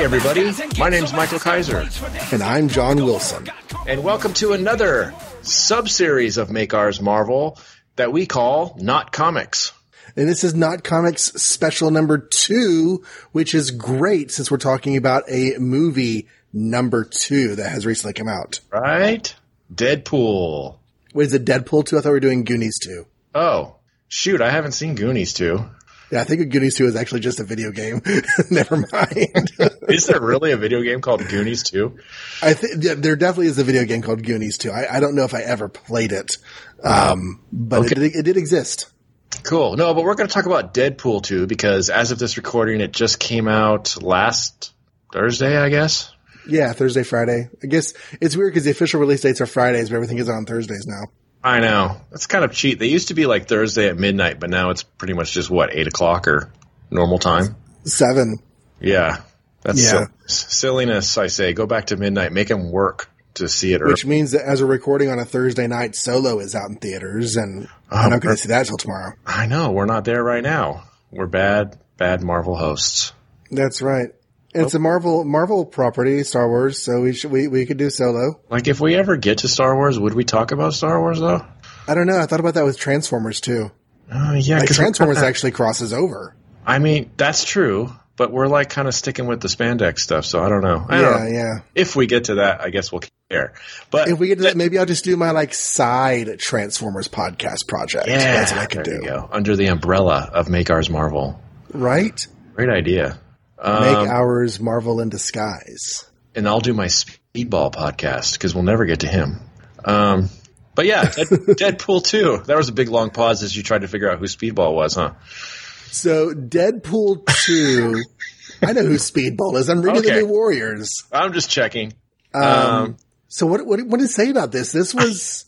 Hey, everybody. My name's Michael Kaiser, And I'm John Wilson. and welcome to another sub series of Make Ours Marvel that we call Not Comics. And this is Not Comics special number two, which is great since we're talking about a movie number two that has recently come out. Right? Deadpool. What is it, Deadpool 2? I thought we were doing Goonies 2. Oh, shoot, I haven't seen Goonies 2. Yeah, I think Goonies 2 is actually just a video game. Never mind. Is there really a video game called Goonies 2? I think yeah, there definitely is a video game called Goonies 2. I, I don't know if I ever played it. Um, but Okay. it, it did exist. Cool. No, but we're going to talk about Deadpool 2 because as of this recording, it just came out last Thursday, I guess. Yeah, Thursday, Friday. I guess it's weird because the official release dates are Fridays, but everything is on Thursdays now. I know. That's kind of cheap. They used to be like Thursday at midnight, but now it's pretty much just what, 8 o'clock or normal time? Seven. Yeah. That's Yeah. sil- silliness, I say. Go back to midnight. Make them work to see it early. Which means that as we're recording on a Thursday night, Solo is out in theaters, and Oh, I'm not going to uh, see that until tomorrow. I know. We're not there right now. We're bad, bad Marvel hosts. That's right. It's a Marvel Marvel property, Star Wars, so we should we, we could do Solo. Like, if we ever get to Star Wars, would we talk about Star Wars, though? I don't know. I thought about that with Transformers too. Uh, yeah, Like Transformers actually crosses over. I mean, that's true, but we're like kind of sticking with the spandex stuff, so I don't know. I Yeah, don't know. yeah. If we get to that, I guess we'll care. But If we get to that, maybe I'll just do my like side Transformers podcast project. yeah, That's what I could do. go. Under the umbrella of Make Ours Marvel. Right? Great idea. Um, Make ours Marvel in disguise. and I'll do my Speedball podcast because we'll never get to him. Um, but yeah, Deadpool 2. That was a big long pause as you tried to figure out who Speedball was, huh? So Deadpool two. I know who Speedball is. I'm reading Okay. the New Warriors. I'm just checking. Um, Um, so what what what did it say about this? This was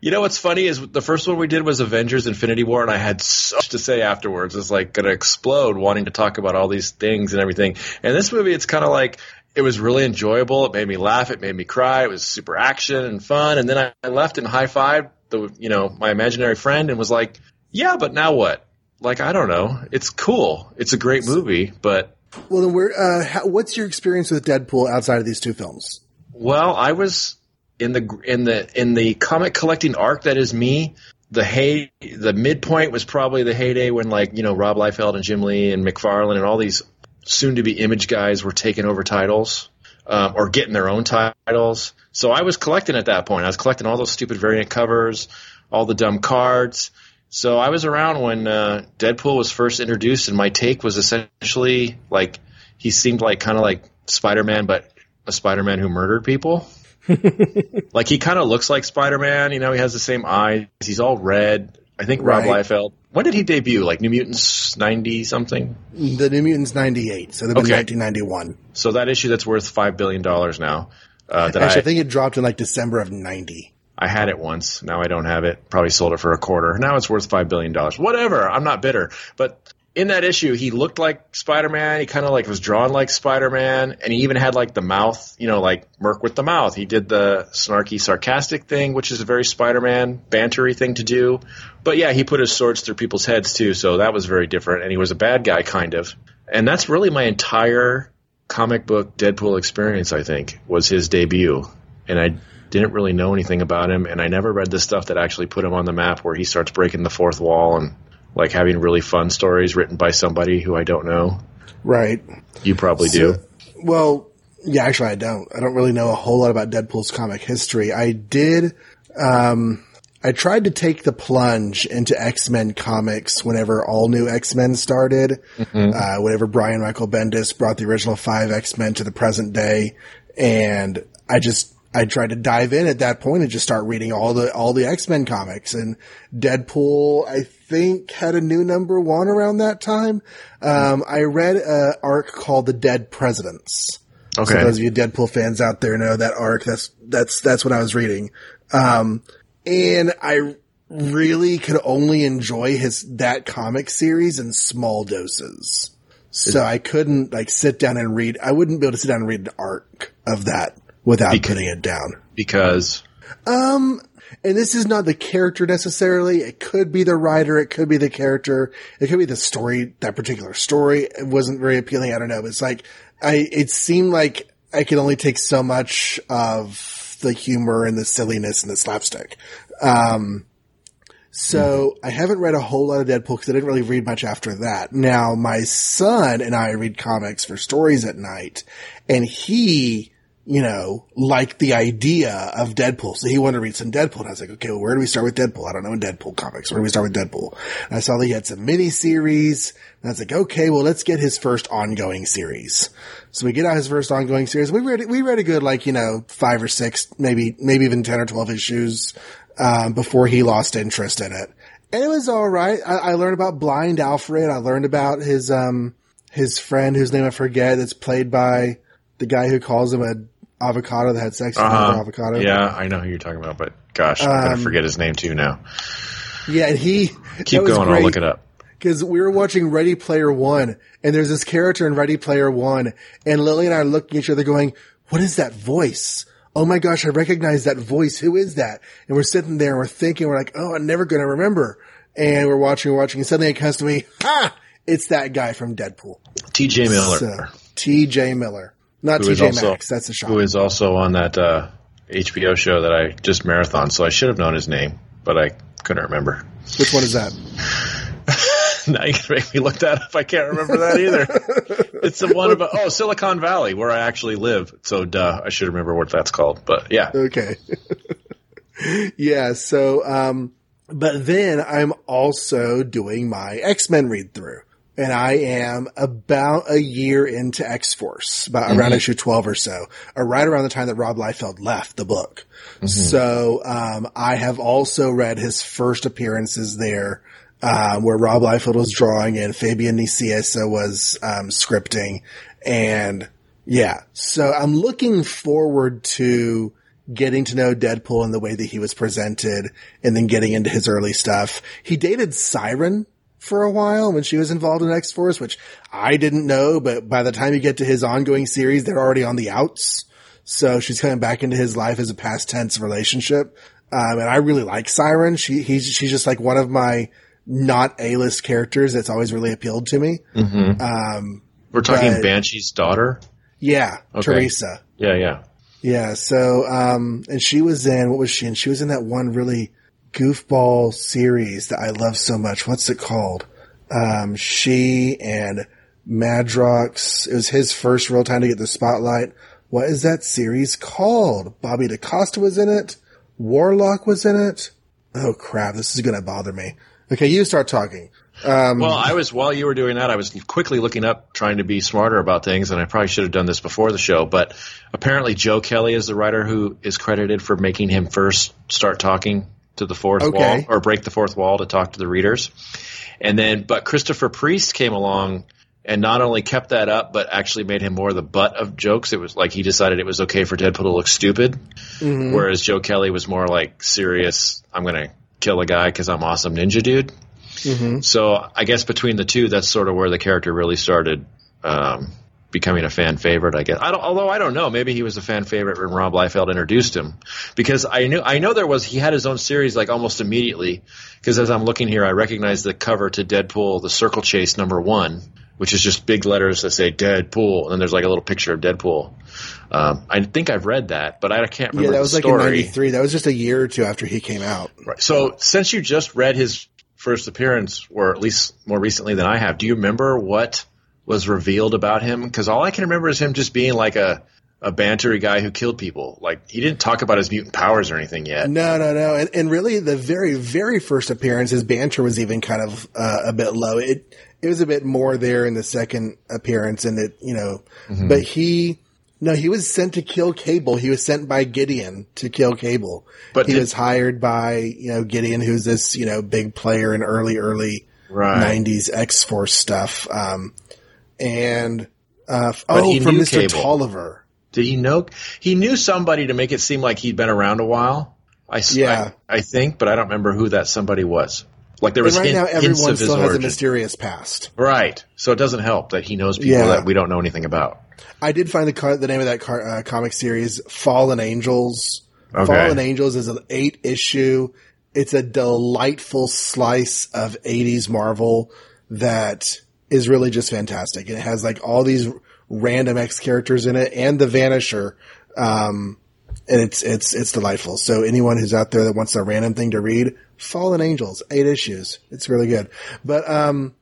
You know what's funny is the first one we did was Avengers Infinity War, and I had so much to say afterwards. It's like going to explode wanting to talk about all these things and everything. And this movie, it's kind of like it was really enjoyable. It made me laugh. It made me cry. It was super action and fun. And then I, I left and high fived the you know my imaginary friend and was like, yeah, but now what? Like I don't know. It's cool. It's a great movie, but well. Then where? Uh, how, what's your experience with Deadpool outside of these two films? Well, I was in the in the in the comic collecting arc that is me. The hey the midpoint was probably the heyday when like you know Rob Liefeld and Jim Lee and McFarlane and all these soon to be image guys were taking over titles um, or getting their own titles. So I was collecting at that point. I was collecting all those stupid variant covers, all the dumb cards. So I was around when uh, Deadpool was first introduced, and my take was essentially like he seemed like kind of like Spider Man, but a Spider Man who murdered people. like he kind of looks like Spider Man. You know, he has the same eyes. He's all red. I think Rob Right. Liefeld. When did he debut? Like New Mutants ninety something. The New Mutants ninety eight. So they've been Okay. nineteen ninety one. So that issue that's worth five billion dollars now. Uh, that Actually, I, I, think it dropped in like December of ninety. I had it once. Now I don't have it. Probably sold it for a quarter. Now it's worth five billion dollars. Whatever. I'm not bitter. But in that issue, he looked like Spider Man. He kind of like was drawn like Spider Man, and he even had like the mouth, you know, like Merc with the mouth. He did the snarky, sarcastic thing, which is a very Spider Man bantery thing to do. But yeah, he put his swords through people's heads too, so that was very different. And he was a bad guy, kind of. And that's really my entire comic book Deadpool experience. I think was his debut, and I didn't really know anything about him, and I never read the stuff that actually put him on the map, where he starts breaking the fourth wall and like having really fun stories written by somebody who I don't know. Right. You probably do. Well, yeah, actually, I don't. I don't really know a whole lot about Deadpool's comic history. I did. Um, I tried to take the plunge into X Men comics whenever all new X Men started. Uh, whenever Brian Michael Bendis brought the original five X Men to the present day, and I just I tried to dive in at that point and just start reading all the all the X Men comics. And Deadpool, I think, had a new number one around that time. Um, I read an arc called The Dead Presidents. Okay. So those of you Deadpool fans out there know that arc. That's that's that's what I was reading. Um, and I really could only enjoy his that comic series in small doses. So I couldn't like sit down and read. I wouldn't be able to sit down and read an arc of that without putting it down. because Um, and this is not the character necessarily. It could be the writer. It could be the character. It could be the story, that particular story. It wasn't very appealing. I don't know. It's like, I it seemed like I could only take so much of the humor and the silliness and the slapstick. Um, so I haven't read a whole lot of Deadpool because I didn't really read much after that. Now my son and I read comics for stories at night and he, you know, liked the idea of Deadpool. So he wanted to read some Deadpool. And I was like, okay, well, where do we start with Deadpool? I don't know in Deadpool comics. Where do we start with Deadpool? And I saw that he had some mini series. And I was like, okay, well, let's get his first ongoing series. So we get out his first ongoing series. We read, we read a good, like, you know, five or six, maybe, maybe even 10 or 12 issues um, before he lost interest in it. And it was all right. I, I, learned about Blind Alfred. I learned about his um his friend whose name I forget. That's played by the guy who calls him a avocado that had sex with uh-huh. avocado. Yeah, I know who you're talking about, but gosh, I'm gonna um, forget his name too now. Yeah, and he keep going. I'll look it up because we were watching Ready Player One, and there's this character in Ready Player One, and Lily and I are looking at each other, going, "What is that voice?" oh my gosh, I recognize that voice. Who is that? And we're sitting there and we're thinking, we're like, oh, I'm never going to remember. And we're watching, we're watching, and suddenly it comes to me, ha! It's that guy from Deadpool. T.J. Miller. So, T.J. Miller. Not T.J. Maxx. That's a shock. Who is also on that uh, HBO show that I just marathon. So I should have known his name, but I couldn't remember. Which one is that? now you can make me look that up. I can't remember that either. it's the one about oh Silicon Valley where I actually live. So duh, I should remember what that's called. But yeah, okay, yeah. So, um, but then I'm also doing my X Men read through. And I am about a year into X Force, about mm-hmm. around issue 12 or so, or right around the time that Rob Liefeld left the book. Mm-hmm. So, um, I have also read his first appearances there uh, where Rob Liefeld was drawing and Fabian Nicieza was um, scripting. And yeah, so I'm looking forward to getting to know Deadpool in the way that he was presented and then getting into his early stuff. He dated Siren for a while when she was involved in X Force, which I didn't know, but by the time you get to his ongoing series, they're already on the outs. So she's coming back into his life as a past tense relationship. Um, and I really like Siren. She, he's, she's just like one of my not A-list characters that's always really appealed to me. Mm-hmm. Um, We're talking but, Banshee's daughter? Yeah, okay. Teresa. Yeah, yeah. Yeah, so, um, and she was in, what was she in? She was in that one really goofball series that I love so much. What's it called? Um, she and Madrox. It was his first real time to get the spotlight. What is that series called? Bobby DaCosta was in it. Warlock was in it. Oh crap, this is gonna bother me. Okay, you start talking. Um, well, I was while you were doing that, I was quickly looking up, trying to be smarter about things, and I probably should have done this before the show. But apparently, Joe Kelly is the writer who is credited for making him first start talking to the fourth okay. wall or break the fourth wall to talk to the readers. And then, but Christopher Priest came along and not only kept that up, but actually made him more the butt of jokes. It was like he decided it was okay for Deadpool to look stupid, mm-hmm. whereas Joe Kelly was more like serious. I'm going to kill a guy because I'm awesome ninja dude. Mm-hmm. So I guess between the two, that's sort of where the character really started um, becoming a fan favorite. I guess. I although I don't know, maybe he was a fan favorite when Rob Liefeld introduced him, because I knew I know there was he had his own series like almost immediately. Because as I'm looking here, I recognize the cover to Deadpool, the Circle Chase number one, which is just big letters that say Deadpool, and then there's like a little picture of Deadpool. Um, I think I've read that, but I can't remember. Yeah, that was like in '93. That was just a year or two after he came out. Right. So since you just read his first appearance, or at least more recently than I have, do you remember what was revealed about him? Because all I can remember is him just being like a a bantery guy who killed people. Like he didn't talk about his mutant powers or anything yet. No, no, no. And, and really, the very, very first appearance, his banter was even kind of uh, a bit low. It it was a bit more there in the second appearance, and it you know, mm-hmm. but he. No, he was sent to kill Cable. He was sent by Gideon to kill Cable. But he did, was hired by, you know, Gideon, who's this, you know, big player in early, early right. 90s X Force stuff. Um, and, uh, oh, from Mr. Cable. Tolliver. Did he know? He knew somebody to make it seem like he'd been around a while. I, yeah. I, I think, but I don't remember who that somebody was. Like there was and right hint, now, everyone still has origin. a mysterious past. Right. So it doesn't help that he knows people yeah. that we don't know anything about. I did find the car, the name of that car, uh, comic series, Fallen Angels. Okay. Fallen Angels is an eight issue. It's a delightful slice of 80s Marvel that is really just fantastic. It has like all these random X characters in it and the Vanisher. Um, and it's, it's, it's delightful. So anyone who's out there that wants a random thing to read, Fallen Angels, eight issues. It's really good. But, um,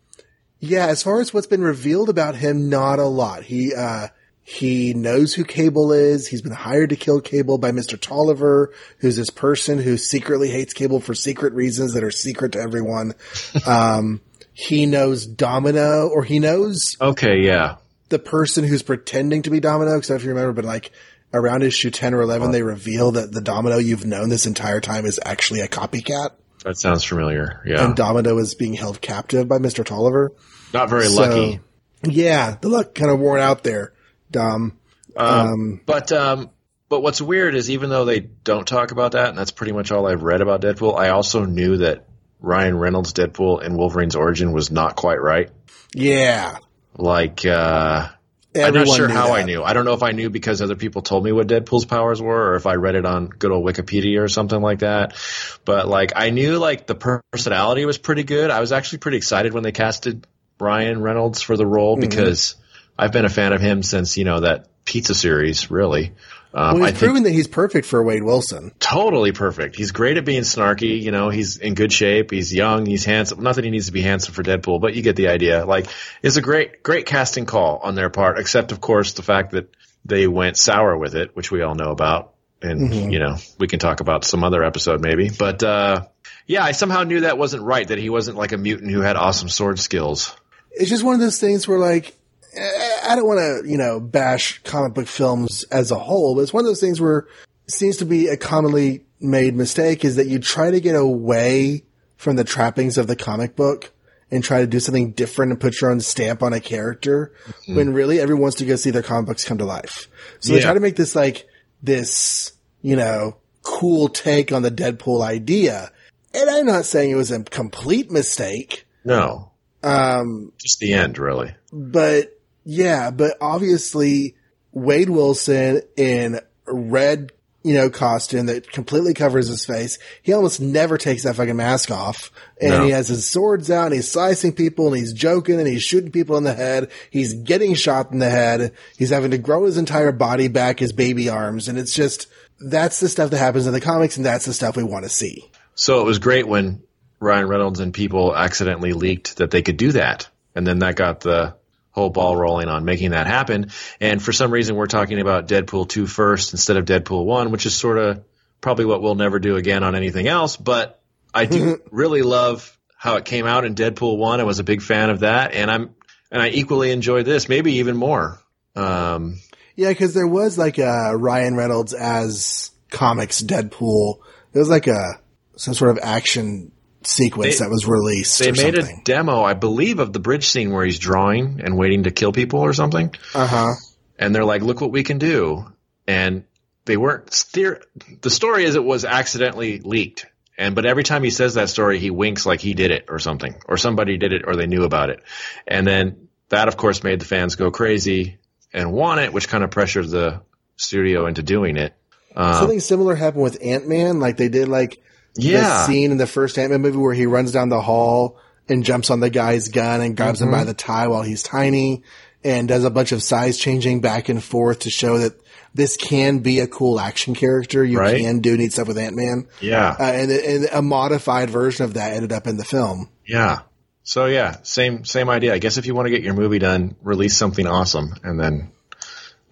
yeah, as far as what's been revealed about him, not a lot. He, uh, he knows who Cable is. He's been hired to kill Cable by Mr. Tolliver, who's this person who secretly hates Cable for secret reasons that are secret to everyone. um, he knows Domino, or he knows Okay, yeah. the person who's pretending to be Domino, because if you remember, but like around issue 10 or 11, they reveal that the Domino you've known this entire time is actually a copycat. That sounds familiar. Yeah. And Domino is being held captive by Mr. Tolliver. Not very So- lucky. Yeah, the luck kind of worn out there, Dom. Um, but um, but what's weird is even though they don't talk about that, and that's pretty much all I've read about Deadpool, I also knew that Ryan Reynolds' Deadpool and Wolverine's origin was not quite right. Yeah. Like, uh, I'm not sure how I knew. I don't know if I knew because other people told me what Deadpool's powers were, or if I read it on good old Wikipedia or something like that. But like, I knew like the personality was pretty good. I was actually pretty excited when they casted Ryan Reynolds for the role Mm-hmm. because I've been a fan of him since you know that pizza series. Really, um, Well, I he's think proven that he's perfect for Wade Wilson. totally perfect. He's great at being snarky. You know, he's in good shape. He's young. He's handsome. Not that he needs to be handsome for Deadpool, but you get the idea. Like, it's a great, great casting call on their part, except of course the fact that they went sour with it, which we all know about. And, you know, we can talk about some other episode maybe, but, uh, yeah, I somehow knew that wasn't right, that he wasn't like a mutant who had awesome sword skills. It's just one of those things where like, eh, I don't want to, you know, bash comic book films as a whole, but it's one of those things where it seems to be a commonly made mistake is that you try to get away from the trappings of the comic book and try to do something different and put your own stamp on a character when really everyone wants to go see their comic books come to life. So they try to make this like this, you know, cool take on the Deadpool idea. And I'm not saying it was a complete mistake. No. Um, Just the end, really. but yeah, but obviously Wade Wilson in red, you know, costume that completely covers his face. He almost never takes that fucking mask off. And No. he has his swords out and he's slicing people and he's joking and he's shooting people in the head. He's getting shot in the head. He's having to grow his entire body back, his baby arms. And it's just, that's the stuff that happens in the comics and that's the stuff we want to see. So it was great when Ryan Reynolds and people accidentally leaked that they could do that. And then that got the whole ball rolling on making that happen. And for some reason, we're talking about Deadpool 2 first instead of Deadpool 1, which is sort of probably what we'll never do again on anything else. But I do really love how it came out in Deadpool 1. I was a big fan of that. And I'm, and I equally enjoy this, maybe even more. Um, Yeah, because there was like a Ryan Reynolds as comics Deadpool. There was like a some sort of action sequence They- that was released. they made something. a demo, I believe, of the bridge scene where he's drawing and waiting to kill people or something. Uh huh. and they're like, "Look what we can do," and they weren't. Steer- the story is it was accidentally leaked, and but every time he says that story, he winks like he did it or something, or somebody did it, or they knew about it, and then that, of course, made the fans go crazy and want it, which kind of pressured the studio into doing it. Um, Something similar happened with Ant Man. Like they did like yeah, the scene in the first Ant Man movie where he runs down the hall and jumps on the guy's gun and grabs him Mm-hmm. by the tie while he's tiny and does a bunch of size changing back and forth to show that this can be a cool action character. You Right. can do neat stuff with Ant Man. yeah, Uh, and, and a modified version of that ended up in the film. yeah. So yeah, same same idea. I guess if you want to get your movie done, release something awesome, and then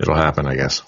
it'll happen. I guess.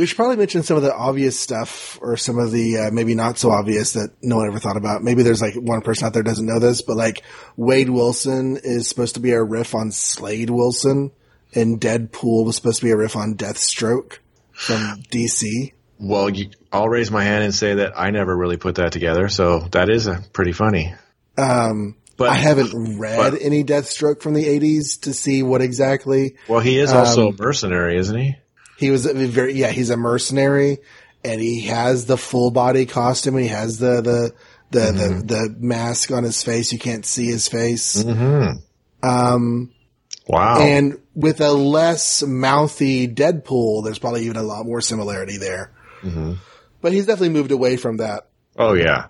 We should probably mention some of the obvious stuff or some of the uh, maybe not so obvious that no one ever thought about. Maybe there's like one person out there doesn't know this, but like Wade Wilson is supposed to be a riff on Slade Wilson and Deadpool was supposed to be a riff on Deathstroke from DC. Well, you, I'll raise my hand and say that I never really put that together. So that is uh pretty funny. Um, But I haven't read but- any Deathstroke from the 80s to see what exactly Well, he is also Um, a mercenary, isn't he? He was a very yeah. He's a mercenary, and he has the full body costume. And he has the the the, Mm-hmm. the the mask on his face. You can't see his face. Mm-hmm. Um, Wow. and with a less mouthy Deadpool, there's probably even a lot more similarity there. Mm-hmm. But he's definitely moved away from that. oh yeah.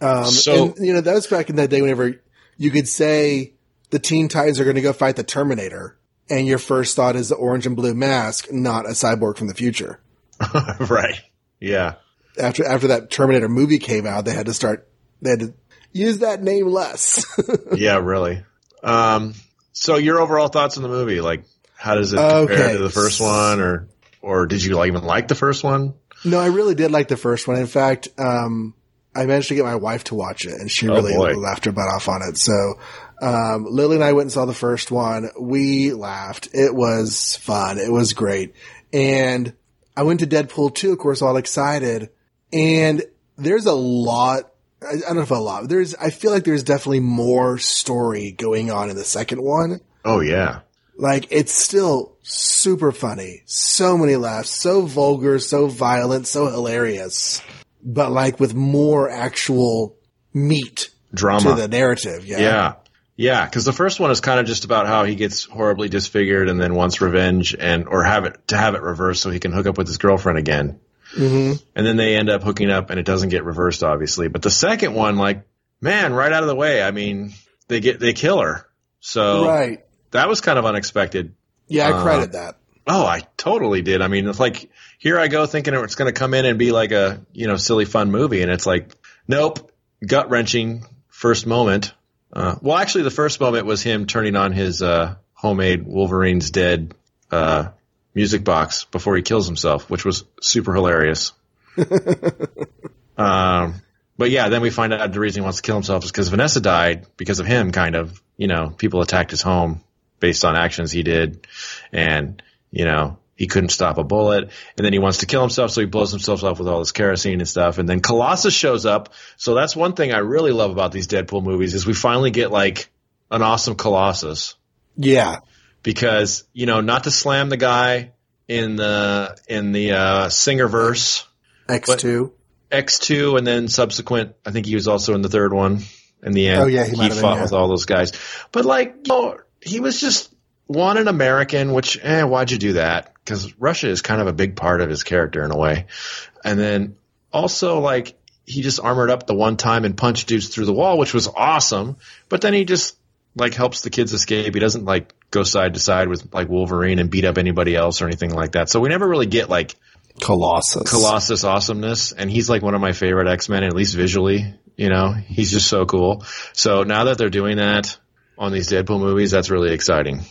Um, So- and, you know, that was back in that day whenever you could say the Teen Titans are going to go fight the Terminator. And your first thought is the orange and blue mask, not a cyborg from the future. right. Yeah. After after that Terminator movie came out, they had to start they had to use that name less. yeah, really. Um, so your overall thoughts on the movie, like how does it compare Okay. to the first one, or or did you like, even like the first one? no, I really did like the first one. In fact, um, I managed to get my wife to watch it, and she Oh, really boy. laughed her butt off on it. So, um, Lily and I went and saw the first one. We laughed. It was fun. It was great. And I went to Deadpool 2, of course, all excited. And there's a lot. I I don't know if a lot. There's. I feel like there's definitely more story going on in the second one. Oh yeah. Like it's still super funny. So many laughs, so vulgar, so violent, so hilarious. But like with more actual meat Drama. to the narrative. Yeah. Yeah. Yeah, because the first one is kind of just about how he gets horribly disfigured and then wants revenge and or have it to have it reversed so he can hook up with his girlfriend again. hmm And then they end up hooking up and it doesn't get reversed, obviously. But the second one, like, man, right out of the way. I mean, they get they kill her. So Right. that was kind of unexpected. Yeah, I Uh, credit that. Oh, I totally did. I mean, it's like here I go thinking it's going to come in and be like a you know silly fun movie, and it's like nope, gut wrenching first moment. Uh, well, actually, the first moment was him turning on his uh, homemade Wolverine's Dead uh, music box before he kills himself, which was super hilarious. um, but yeah, then we find out the reason he wants to kill himself is because Vanessa died because of him. Kind of, you know, people attacked his home based on actions he did, and you know he couldn't stop a bullet, and then he wants to kill himself, so he blows himself up with all this kerosene and stuff, and then Colossus shows up. So that's one thing I really love about these Deadpool movies is we finally get like an awesome Colossus Yeah. because you know not to slam the guy in the in the uh, singer verse X2. X2 and then subsequent I think he was also in the third one in the end Oh, yeah, he might have been, fought yeah. with all those guys but like you know, he was just one an American which eh why'd you do that because Russia is kind of a big part of his character in a way and then also like he just armored up the one time and punched dudes through the wall which was awesome but then he just like helps the kids escape he doesn't like go side to side with like Wolverine and beat up anybody else or anything like that so we never really get like Colossus. Colossus awesomeness, and he's like one of my favorite X Men, at least visually. You know, he's just so cool. So now that they're doing that on these Deadpool movies, that's really exciting.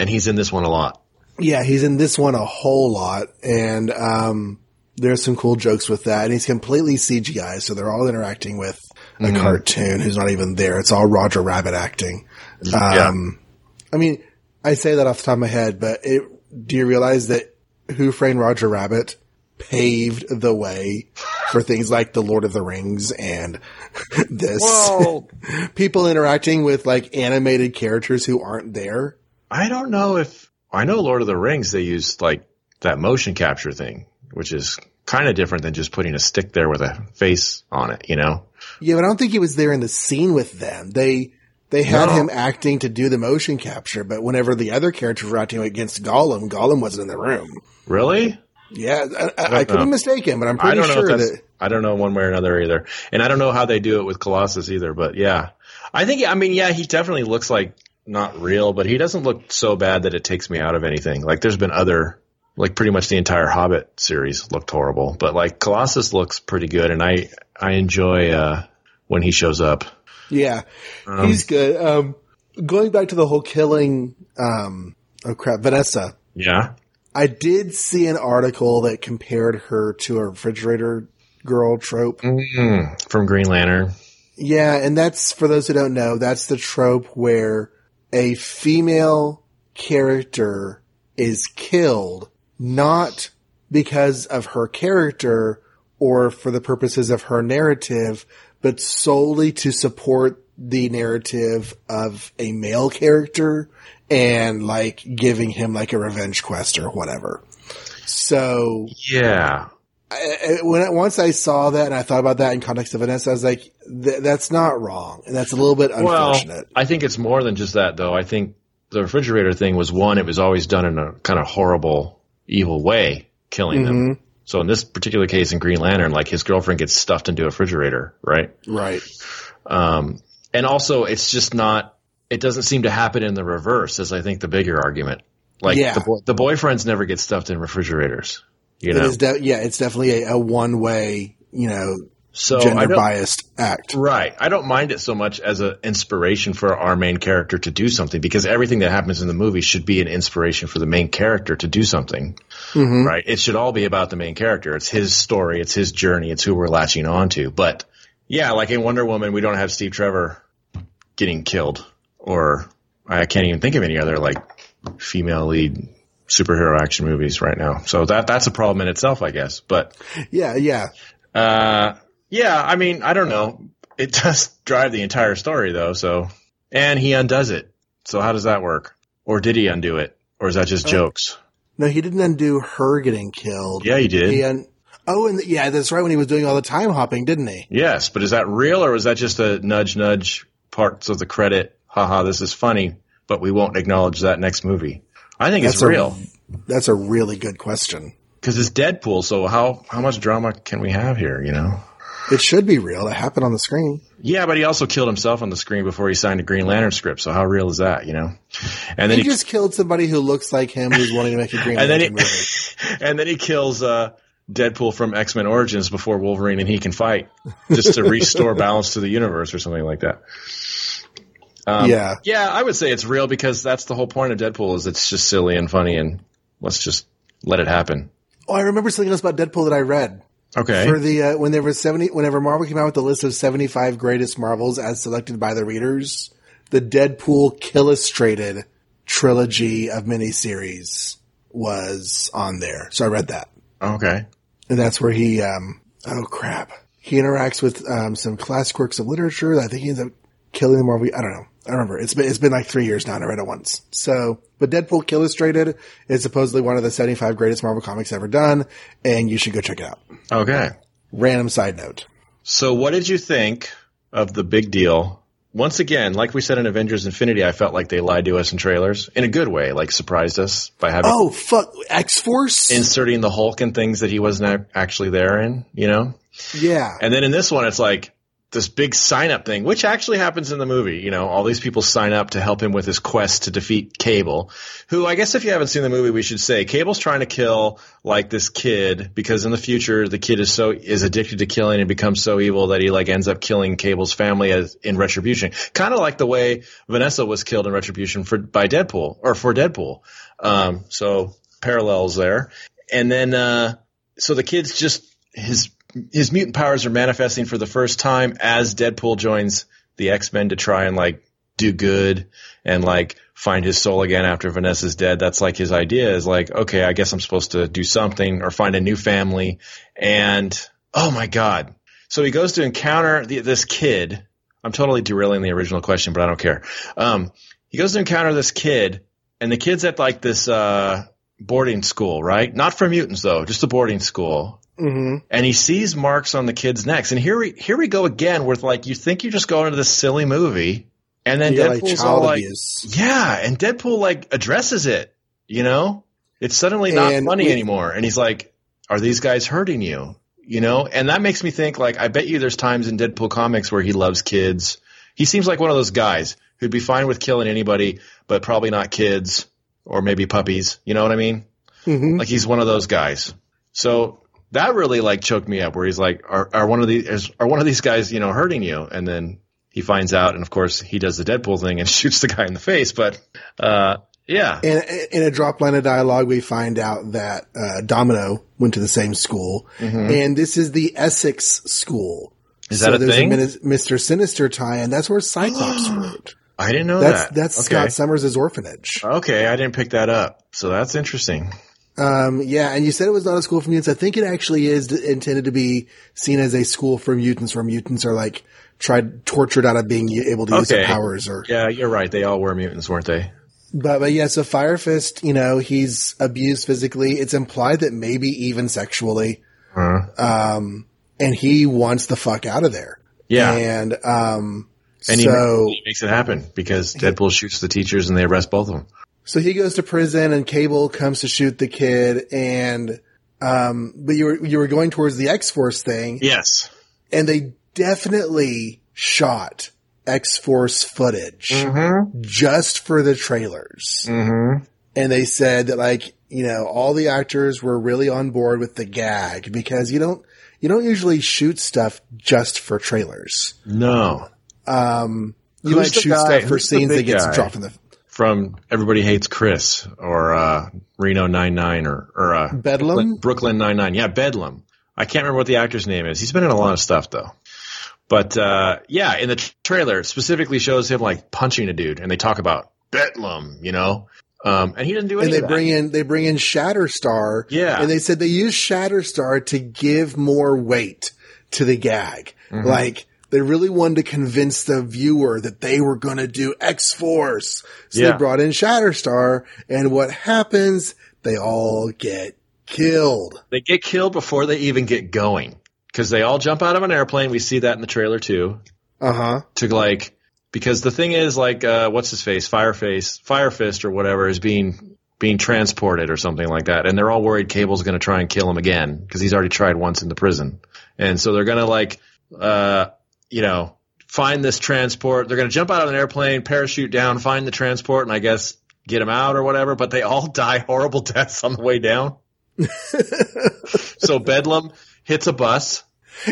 And he's in this one a lot. Yeah, he's in this one a whole lot, and um, there's some cool jokes with that. And he's completely CGI, so they're all interacting with a cartoon who's not even there. It's all Roger Rabbit acting. Um, I mean, I say that off the top of my head, but it, do you realize that Who Framed Roger Rabbit paved the way for things like The Lord of the Rings and this? People interacting with like animated characters who aren't there. I don't know if I know Lord of the Rings. They used like that motion capture thing, which is kind of different than just putting a stick there with a face on it. You know? Yeah, but I don't think he was there in the scene with them. They they had No. him acting to do the motion capture, but whenever the other characters were acting against Gollum, Gollum wasn't in the room. Really? Yeah, I, I, I could be mistaken, but I'm pretty sure that. I don't know one way or another either. And I don't know how they do it with Colossus either, but yeah. I think, I mean, yeah, he definitely looks like not real, but he doesn't look so bad that it takes me out of anything. Like there's been other, like pretty much the entire Hobbit series looked horrible, but like Colossus looks pretty good and I, I enjoy, uh, when he shows up. Yeah, Um, he's good. Um, going back to the whole killing. Um, oh crap, Vanessa. Yeah. I did see an article that compared her to a refrigerator girl trope. Mm, from Green Lantern. Yeah, and that's for those who don't know, that's the trope where a female character is killed not because of her character or for the purposes of her narrative, but solely to support the narrative of a male character and like giving him like a revenge quest or whatever. So Yeah. I- when I, once I saw that and I thought about that in context of Vanessa, I was like, th- "That's not wrong, and that's a little bit unfortunate." Well, I think it's more than just that, though. I think the refrigerator thing was one; it was always done in a kind of horrible, evil way, killing them. So in this particular case, in Green Lantern, like his girlfriend gets stuffed into a refrigerator, right? right? Um, and also, it's just not. It doesn't seem to happen in the reverse, as I think the bigger argument. Like Yeah. the the boyfriends never get stuffed in refrigerators. You know, is de- yeah, it's definitely a, a one way, you know, so gender biased act. Right. I don't mind it so much as an inspiration for our main character to do something because everything that happens in the movie should be an inspiration for the main character to do something. Mm-hmm. Right. It should all be about the main character. It's his story. It's his journey. It's who we're latching on to. But yeah, like in Wonder Woman, we don't have Steve Trevor getting killed or I can't even think of any other like female lead superhero action movies right now. So that, that's a problem in itself, I guess. But Yeah, yeah. uh, yeah, I mean, I don't know. It does drive the entire story though, so and he undoes it. So how does that work? Or did he undo it? Or is that just jokes? No, he didn't undo her getting killed. Yeah, he did. He un- oh, and yeah, that's right when he was doing all the time hopping, didn't he? Yes, but is that real or was that just a nudge nudge parts of the credit? Haha, this is funny, but we won't acknowledge that next movie. I think it's That's a- real That's a really good question. because it's Deadpool. So how how much drama can we have here? You know. It should be real. It happened on the screen. Yeah, but he also killed himself on the screen before he signed a Green Lantern script. So how real is that? You know. And then He he, just killed somebody who looks like him who's wanting to make a Green and then he, Lantern movie. and then he kills uh, Deadpool from X Men Origins before Wolverine and he can fight, just to restore balance to the universe or something like that. Um, Yeah. yeah, I would say it's real because that's the whole point of Deadpool is it's just silly and funny and let's just let it happen. Oh, I remember something else about Deadpool that I read. Okay. For the uh, when there was seventy, whenever Marvel came out with the list of seventy five greatest Marvels as selected by the readers, the Deadpool Killustrated trilogy of miniseries was on there. So I read that, okay. and that's where he, um, oh crap, he interacts with um, some classic works of literature. That I think he ends up killing the Marvel. I don't know. I remember it's been it's been like three years now, and I read it once. So, but Deadpool Killustrated is supposedly one of the seventy five greatest Marvel comics ever done, and you should go check it out. Okay. Random side note. So what did you think of the big deal? Once again, like we said in Avengers Infinity, I felt like they lied to us in trailers in a good way, like surprised us by having Oh fuck, X Force. inserting the Hulk and things that he wasn't actually there in, you know? yeah, And then in this one, it's like this big sign up thing, which actually happens in the movie. You know, all these people sign up to help him with his quest to defeat Cable, who I guess if you haven't seen the movie, we should say Cable's trying to kill like this kid because in the future the kid is so is addicted to killing and becomes so evil that he like ends up killing Cable's family as in retribution. Kind of like the way Vanessa was killed in retribution for by Deadpool or for Deadpool. Um, so parallels there. And then uh, so the kid's just his his mutant powers are manifesting for the first time as Deadpool joins the X Men to try and like do good and like find his soul again after Vanessa's dead. That's like his idea is like, okay, I guess I'm supposed to do something or find a new family. And oh my God. So he goes to encounter the, this kid. I'm totally derailing the original question, but I don't care. Um, he goes to encounter this kid and the kid's at like this, uh, boarding school, right? Not for mutants though, just a boarding school hmm and he sees marks on the kid's necks. And here we here we go again with like you think you're just going into this silly movie, and then yeah, like all like, abuse. yeah, and Deadpool like addresses it. You know, it's suddenly not And funny we- anymore. And he's like, "Are these guys hurting you?" You know, and that makes me think like I bet you there's times in Deadpool comics where he loves kids. He seems like one of those guys who'd be fine with killing anybody, but probably not kids or maybe puppies. You know what I mean? hmm Like he's one of those guys. So that really like choked me up where he's like, are, are one of these, is, are one of these guys, you know, hurting you? And then he finds out. And of course he does the Deadpool thing and shoots the guy in the face. But, uh, yeah. And in a drop line of dialogue, we find out that uh, Domino went to the same school, and this is the Essex school. Mm-hmm. Is that a there's thing? Minis- Mr. Sinister tie, and that's where Cyclops wrote. I didn't know That's that. that's okay. Scott Summers' orphanage. Okay. I didn't pick that up. So that's interesting. Um, yeah, and you said it was not a school for mutants. I think it actually is intended to be seen as a school for mutants, where mutants are like tried tortured out of being able to use their powers. Or Yeah, you're right. They all were mutants, weren't they? but but yeah, so Fire Fist, you know, he's abused physically. It's implied that maybe even sexually. Um, and he wants the fuck out of there. Yeah. and um, And so he makes it happen because Deadpool shoots the teachers and they arrest both of them. So he goes to prison and Cable comes to shoot the kid and, um, but you were, you were going towards the X-Force thing Yes. and they definitely shot X-Force footage Mm-hmm. just for the trailers. Mm-hmm. and they said that like you know all the actors were really on board with the gag because you don't you don't usually shoot stuff just for trailers. No. Um, you Who's might shoot guy- stuff for who's scenes that gets guy? dropped in the From Everybody Hates Chris or uh, Reno 99 or, or uh, Bedlam? Brooklyn, Brooklyn 99. Yeah, Bedlam. I can't remember what the actor's name is. He's been in a lot of stuff though. But uh, yeah, in the trailer, it specifically shows him like punching a dude, and they talk about Bedlam, you know, um, and he doesn't do any and they bring in they bring in Shatterstar. Yeah. and they said they use Shatterstar to give more weight to the gag. Mm-hmm. Like they really wanted to convince the viewer that they were going to do X Force, so Yeah. they brought in Shatterstar. And what happens? They all get killed. They get killed before they even get going because they all jump out of an airplane. We see that in the trailer too. Uh huh. to like because the thing is like uh what's his face fireface firefist or whatever is being being transported or something like that and they're all worried cable's going to try and kill him again because he's already tried once in the prison and so they're going to like uh you know find this transport they're going to jump out of an airplane parachute down find the transport and i guess get him out or whatever but they all die horrible deaths on the way down so bedlam hits a bus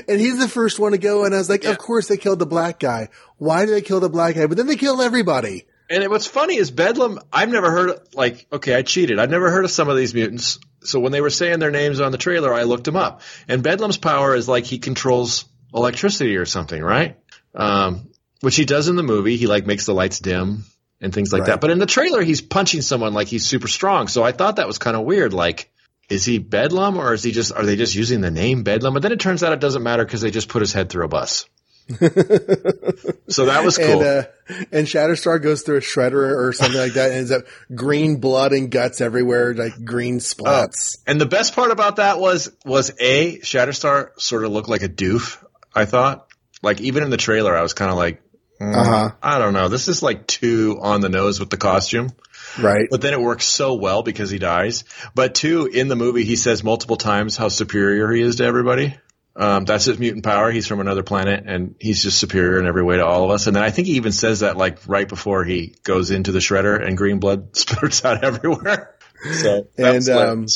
And he's the first one to go. And I was like, Yeah. of course they killed the black guy. Why did they kill the black guy? But then they kill everybody. And what's funny is Bedlam. I've never heard of, like okay, I cheated. I've never heard of some of these mutants. So when they were saying their names on the trailer, I looked them up. And Bedlam's power is like he controls electricity or something, right? Um, which he does in the movie. He like makes the lights dim and things like Right. that. But in the trailer, he's punching someone like he's super strong. So I thought that was kind of weird. Like, is he Bedlam or is he just? Are they just using the name Bedlam? But then it turns out it doesn't matter because they just put his head through a bus. so that was cool. And, uh, and Shatterstar goes through a shredder or something like that and ends up green blood and guts everywhere, like green splats. And the best part about that was was a Shatterstar sort of looked like a doof. I thought, like even in the trailer, I was kind of like, mm, Uh-huh. I don't know, this is like too on the nose with the costume. Right. But then it works so well because he dies. But two, in the movie, he says multiple times how superior he is to everybody. Um, that's his mutant power. He's from another planet, and he's just superior in every way to all of us. And then I think he even says that like right before he goes into the shredder, and green blood spurts out everywhere. So And, um.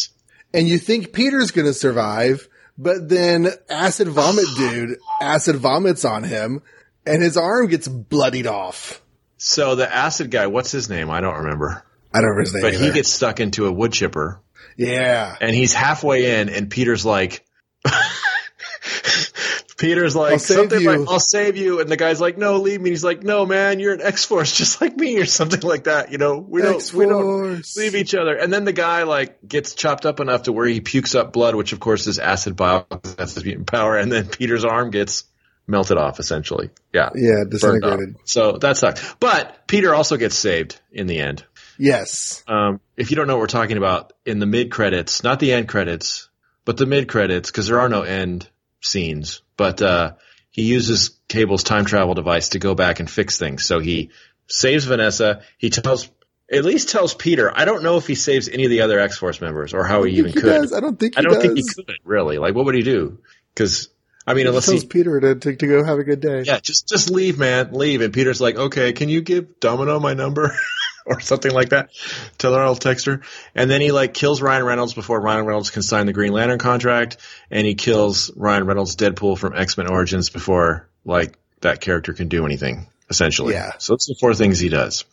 And you think Peter's going to survive, but then acid vomit dude acid vomits on him and his arm gets bloodied off. So the acid guy, what's his name? I don't remember. I don't remember his name. But he gets stuck into a wood chipper yeah. and he's halfway in and Peter's like Peter's like I'll save something you. like I'll save you. And the guy's like no leave me. And he's like no man you're an X-Force just like me or something like that you know? We don't we don't leave each other. And then the guy like gets chopped up enough to where he pukes up blood which of course is acid bile that's his mutant power and then Peter's arm gets melted off essentially. Yeah. Yeah, disintegrated. so that sucks. But Peter also gets saved in the end. Yes. um, if you don't know what we're talking about, in the mid credits, not the end credits, but the mid credits, because there are no end scenes, but uh, he uses Cable's time travel device to go back and fix things. So he saves Vanessa. He tells, at least tells Peter. I don't know if he saves any of the other X Force members or how he even he could. does. I don't think he I don't does. think he could really. Like, what would he do? Because I mean, He unless tells he. Peter to, to, to go have a good day. Yeah, just just leave, man. Leave. And Peter's like, okay, can you give Domino my number? or something like that. Tell her I'll text her. And then he like kills Ryan Reynolds before Ryan Reynolds can sign the Green Lantern contract. And he kills Ryan Reynolds Deadpool from X-Men Origins before like that character can do anything, essentially. Yeah. So it's the four things he does.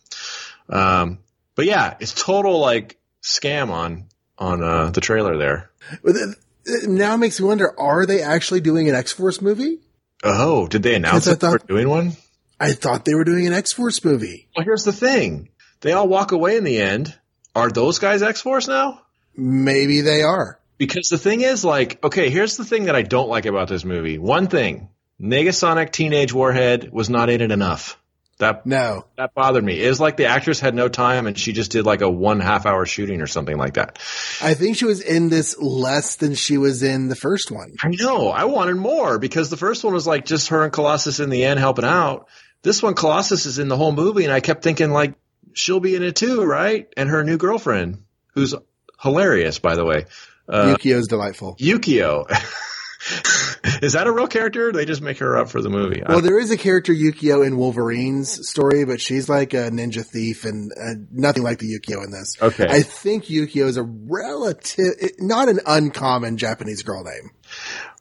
Um, but yeah, it's total like scam on, on, uh, the trailer there. It now makes me wonder, are they actually doing an X-Force movie? Oh, did they announce that they were doing one? I thought they were doing an X-Force movie. Well, here's the thing. They all walk away in the end. Are those guys X-Force now? Maybe they are. Because the thing is, like, okay, here's the thing that I don't like about this movie. One thing, Negasonic Teenage Warhead was not in it enough. That No. that bothered me. It was like the actress had no time and she just did like a one half hour shooting or something like that. I think she was in this less than she was in the first one. I know. I wanted more because the first one was like just her and Colossus in the end helping out. This one, Colossus is in the whole movie, and I kept thinking like she'll be in it too, right? And her new girlfriend, who's hilarious, by the way, uh, Yukio's delightful. Yukio. Is that a real character? Or they just make her up for the movie. Well, there is a character Yukio in Wolverine's story, but she's like a ninja thief and uh, nothing like the Yukio in this. Okay. I think Yukio is a relative, not an uncommon Japanese girl name.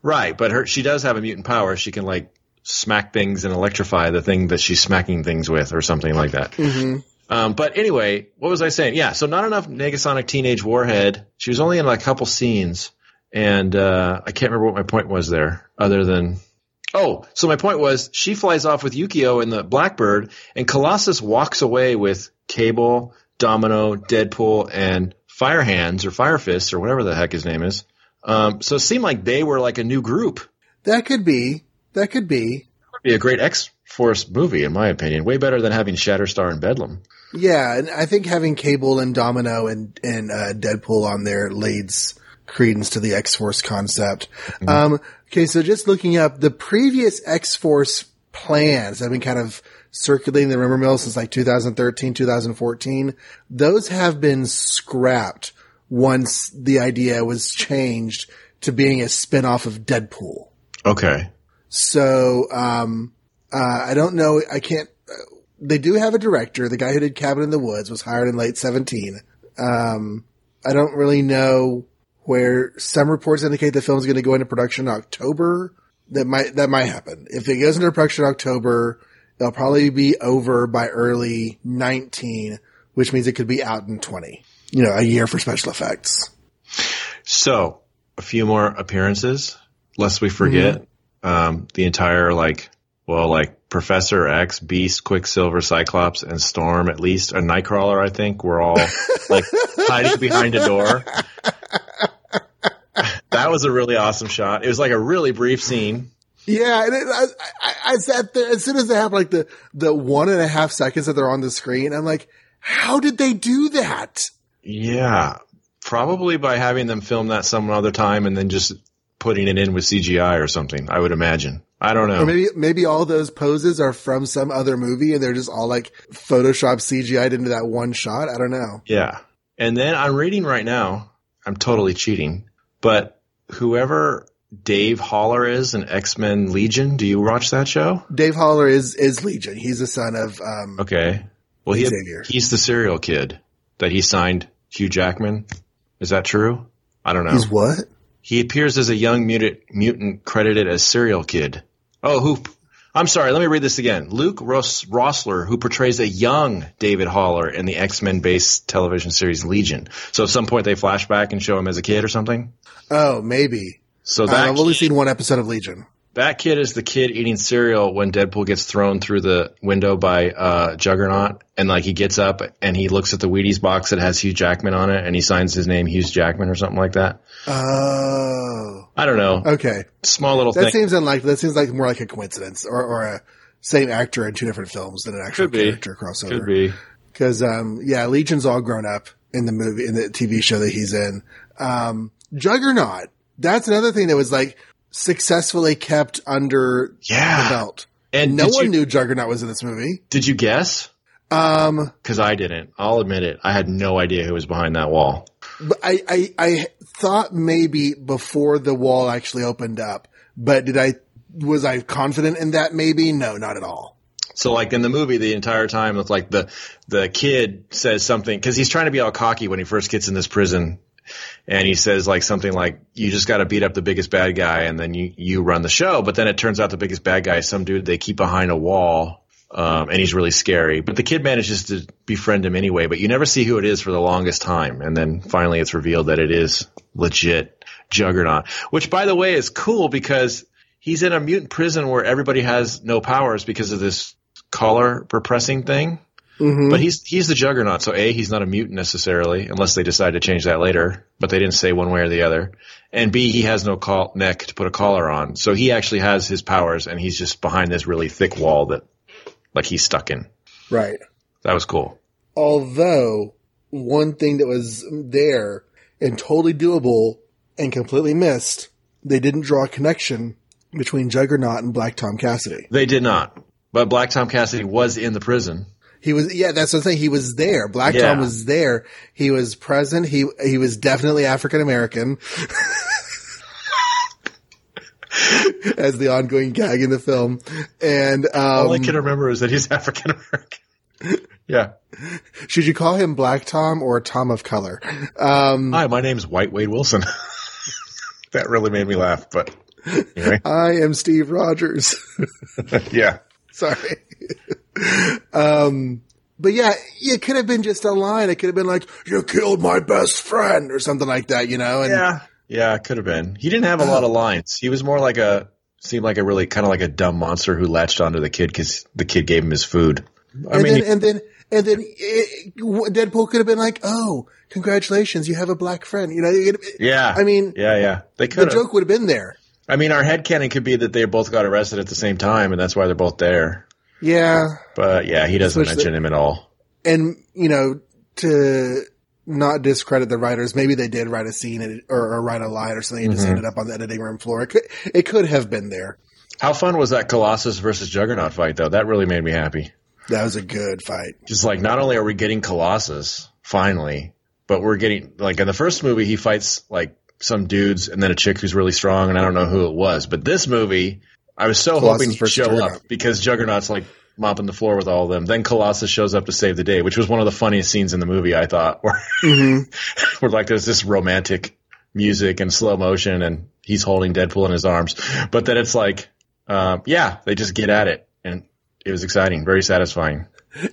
right, but her she does have a mutant power. She can like smack things and electrify the thing that she's smacking things with, or something like that. Mm-hmm. Um, but anyway, what was I saying? Yeah, so not enough Negasonic Teenage Warhead. She was only in like a couple scenes, and uh, I can't remember what my point was there, other than oh, so my point was she flies off with Yukio in the Blackbird, and Colossus walks away with Cable, Domino, Deadpool, and Fire Hands or Fire Fists or whatever the heck his name is. Um, so it seemed like they were like a new group. That could be. That could be. That Would be a great X Force movie, in my opinion. Way better than having Shatterstar and Bedlam. Yeah, and I think having Cable and Domino and and uh, Deadpool on there leads credence to the X Force concept. Um, okay, so just looking up the previous X Force plans that have been kind of circulating the rumor mill since like 2013, 2014. Those have been scrapped once the idea was changed to being a spin-off of Deadpool. Okay. So, um, uh, I don't know. I can't. Uh, they do have a director. The guy who did Cabin in the Woods was hired in late seventeen. Um, I don't really know where some reports indicate the film is going to go into production in October. That might that might happen. If it goes into production in October, it'll probably be over by early nineteen, which means it could be out in twenty. You know, a year for special effects. So a few more appearances, lest we forget um, the entire like, well, like Professor X, Beast, Quicksilver, Cyclops, and Storm. At least a Nightcrawler, I think, were all like hiding behind a door. that was a really awesome shot. It was like a really brief scene. Yeah, and it, I, I, I sat there as soon as it happened, like the the one and a half seconds that they're on the screen. I'm like, how did they do that? Yeah, probably by having them film that some other time and then just putting it in with CGI or something. I would imagine. I don't know. Or maybe maybe all those poses are from some other movie and they're just all like Photoshop CGI'd into that one shot. I don't know. Yeah. And then I'm reading right now. I'm totally cheating, but whoever Dave Haller is in X Men Legion, do you watch that show? Dave Haller is is Legion. He's the son of um Okay. Well, he, he's the cereal kid that he signed Hugh Jackman. Is that true? I don't know. he's what? He appears as a young mutant, mutant credited as cereal kid. Oh, who? I'm sorry. Let me read this again. Luke Ross, Roessler, who portrays a young David Haller in the X-Men based television series Legion. So at some point they flash back and show him as a kid or something. Oh, maybe. So Uh, I've only seen one episode of Legion. That kid is the kid eating cereal when Deadpool gets thrown through the window by uh, Juggernaut, and like he gets up and he looks at the Wheaties box that has Hugh Jackman on it, and he signs his name Hugh Jackman or something like that. Oh, I don't know. okay. Small little That thing. seems unlikely. That seems like more like a coincidence or, or a same actor in two different films than an actual Could be. character crossover. Could be. Cause, um, yeah, Legion's all grown up in the movie, in the TV show that he's in. Um, Juggernaut. That's another thing that was like successfully kept under Yeah. the belt. And No one you, knew Juggernaut was in this movie. Did you guess? Um, Because I didn't. I'll admit it. I had no idea who was behind that wall. but I, I, I thought maybe before the wall actually opened up, but did I, was I confident in that? Maybe? No, not at all. So like in the movie, the entire time, it's like the the kid says something because he's trying to be all cocky when he first gets in this prison, and he says like something like, "You just got to beat up the biggest bad guy, and then you you run the show." But then it turns out the biggest bad guy is some dude they keep behind a wall, um, and he's really scary. But the kid manages to befriend him anyway. But you never see who it is for the longest time, and then finally it's revealed that it is legit Juggernaut. Which, by the way, is cool because he's in a mutant prison where everybody has no powers because of this collar repressing thing. Mm-hmm. But he's he's the juggernaut, so A, he's not a mutant necessarily, unless they decide to change that later. But they didn't say one way or the other. And B, he has no call, neck to put a collar on, so he actually has his powers, and he's just behind this really thick wall that, like, he's stuck in. Right. That was cool. Although one thing that was there and totally doable and completely missed, they didn't draw a connection between Juggernaut and Black Tom Cassidy. They did not, but Black Tom Cassidy was in the prison. He was, yeah, that's what I'm saying. He was there. Black Yeah. Tom was there. He was present. He, he was definitely African American. as the ongoing gag in the film. And All I um, can remember is that he's African American. yeah. should you call him Black Tom or Tom of Color? Um, Hi, my name's White Wade Wilson. that really made me laugh, but anyway. I am Steve Rogers. yeah. Sorry. Um, but yeah, it could have been just a line. It could have been like, "You killed my best friend" or something like that, you know. And Yeah. Yeah, it could have been. He didn't have a lot of lines. He was more like a, seemed like a really kind of like a dumb monster who latched onto the kid because the kid gave him his food. I and mean, then and then and then it, Deadpool could have been like, "Oh, congratulations, you have a black friend." You know, it, yeah. I mean, yeah, yeah. They the could have. joke would have been there. I mean, our headcanon could be that they both got arrested at the same time and that's why they're both there. Yeah, But yeah, he doesn't Especially- mention him at all. and you know, to not discredit the writers, maybe they did write a scene or, or write a line or something and just Mhm. ended up on the editing room floor. It could, it could have been there. How fun was that Colossus versus Juggernaut fight though? That really made me happy. That was a good fight. Just like not only are we getting Colossus finally, but we're getting like in the first movie he fights like some dudes and then a chick who's really strong and I don't know who it was. But this movie, I was so Colossus hoping he'd show Juggernaut. up because Juggernaut's like mopping the floor with all of them. Then Colossus shows up to save the day, which was one of the funniest scenes in the movie, I thought, where, hmm where like there's this romantic music and slow motion and he's holding Deadpool in his arms. But then it's like, um, yeah, they just get at it and it was exciting, very satisfying.